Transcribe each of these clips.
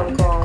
Summer's gonna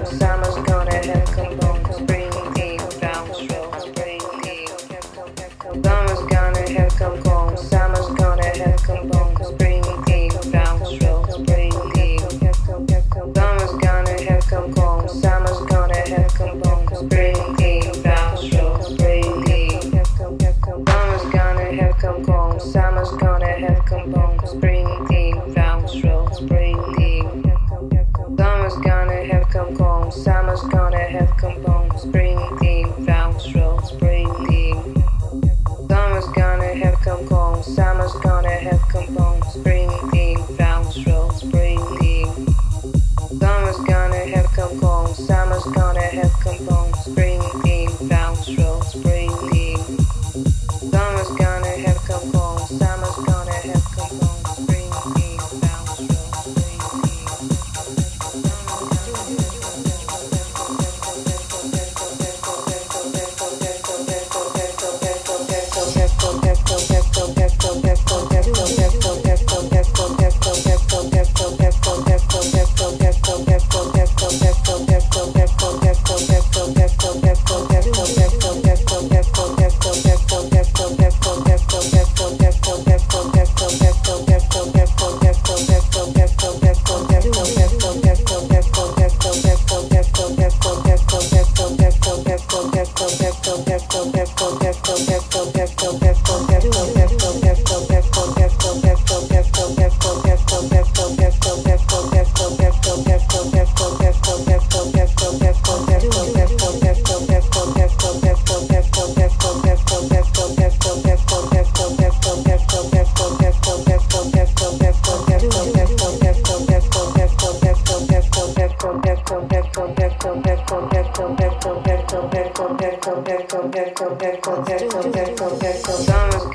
have come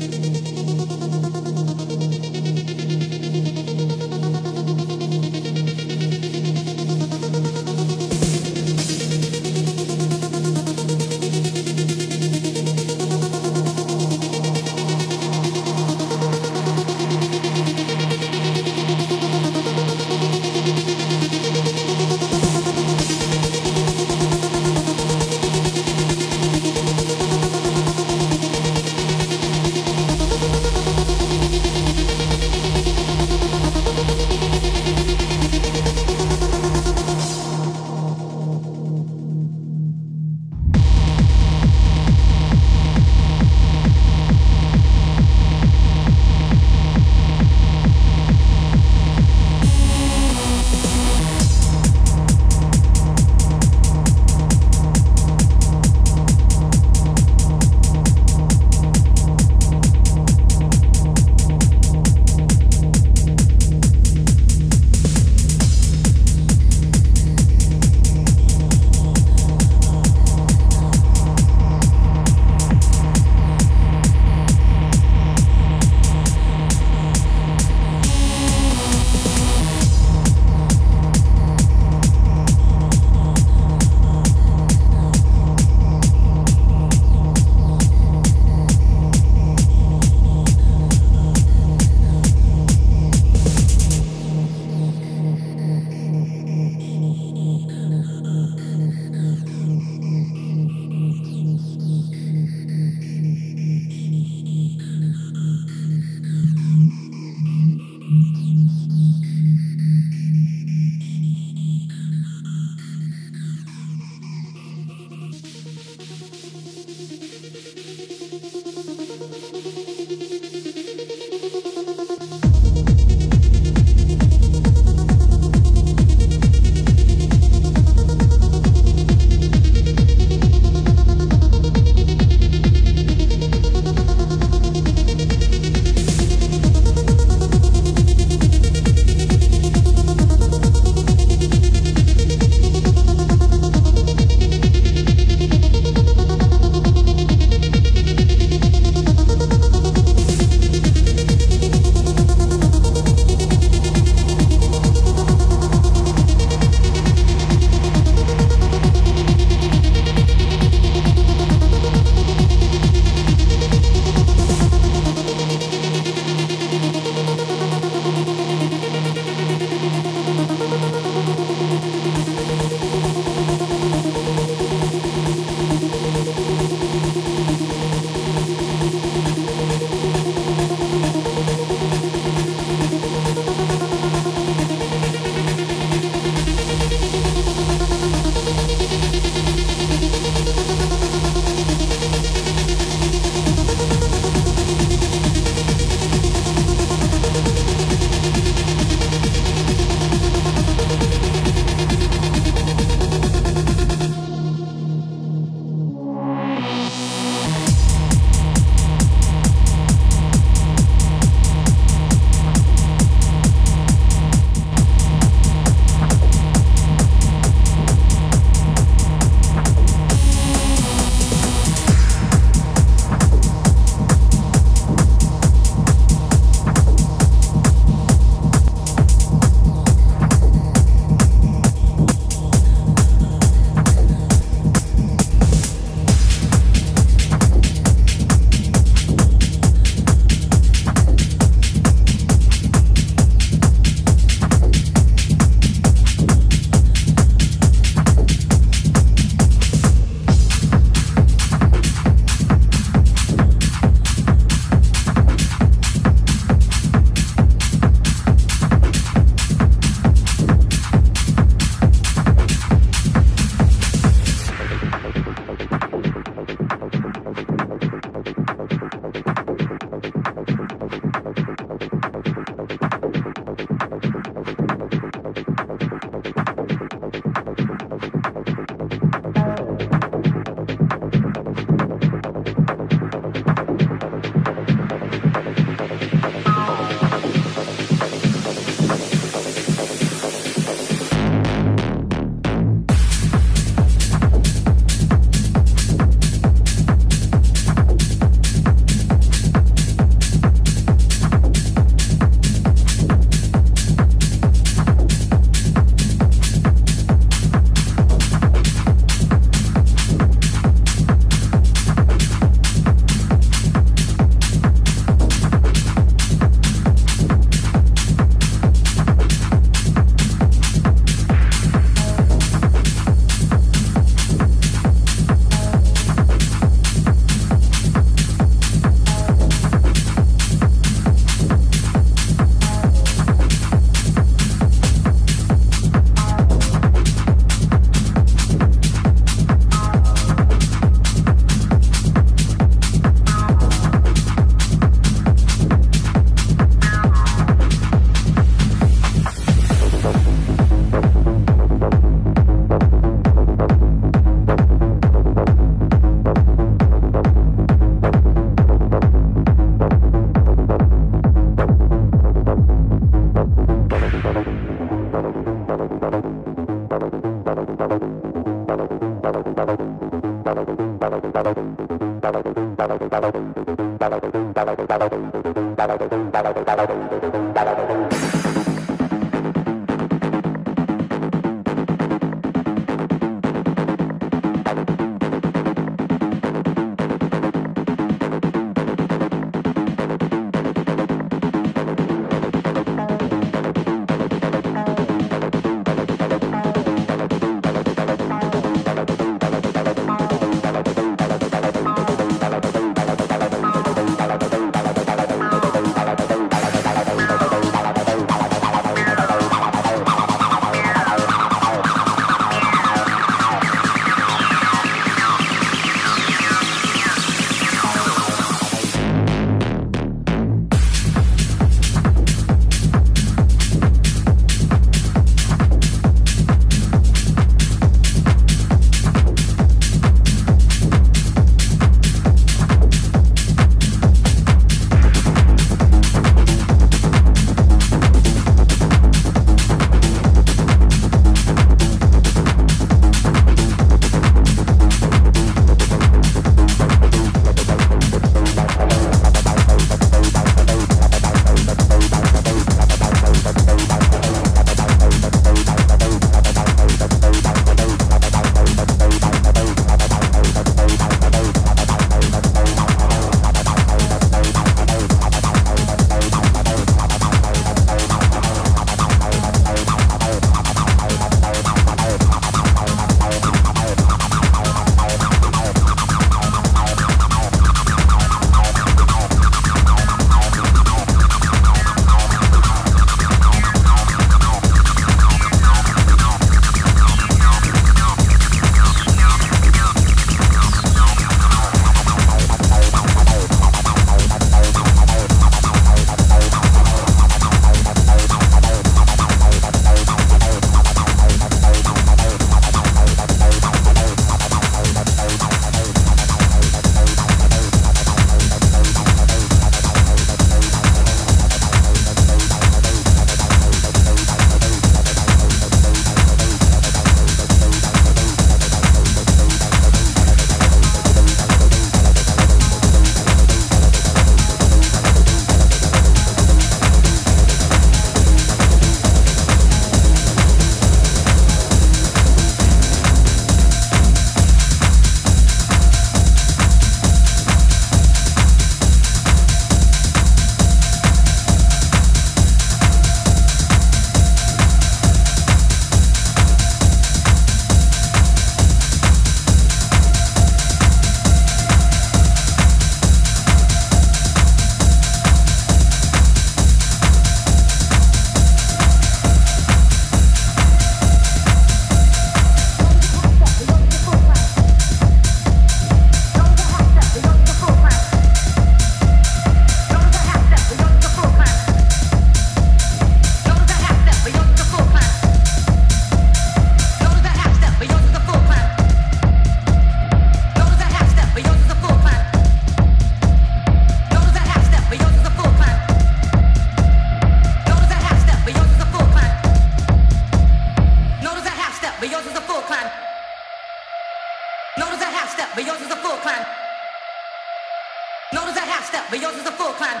yours is a full climb.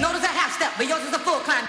Notice a half step, but yours is a full climb.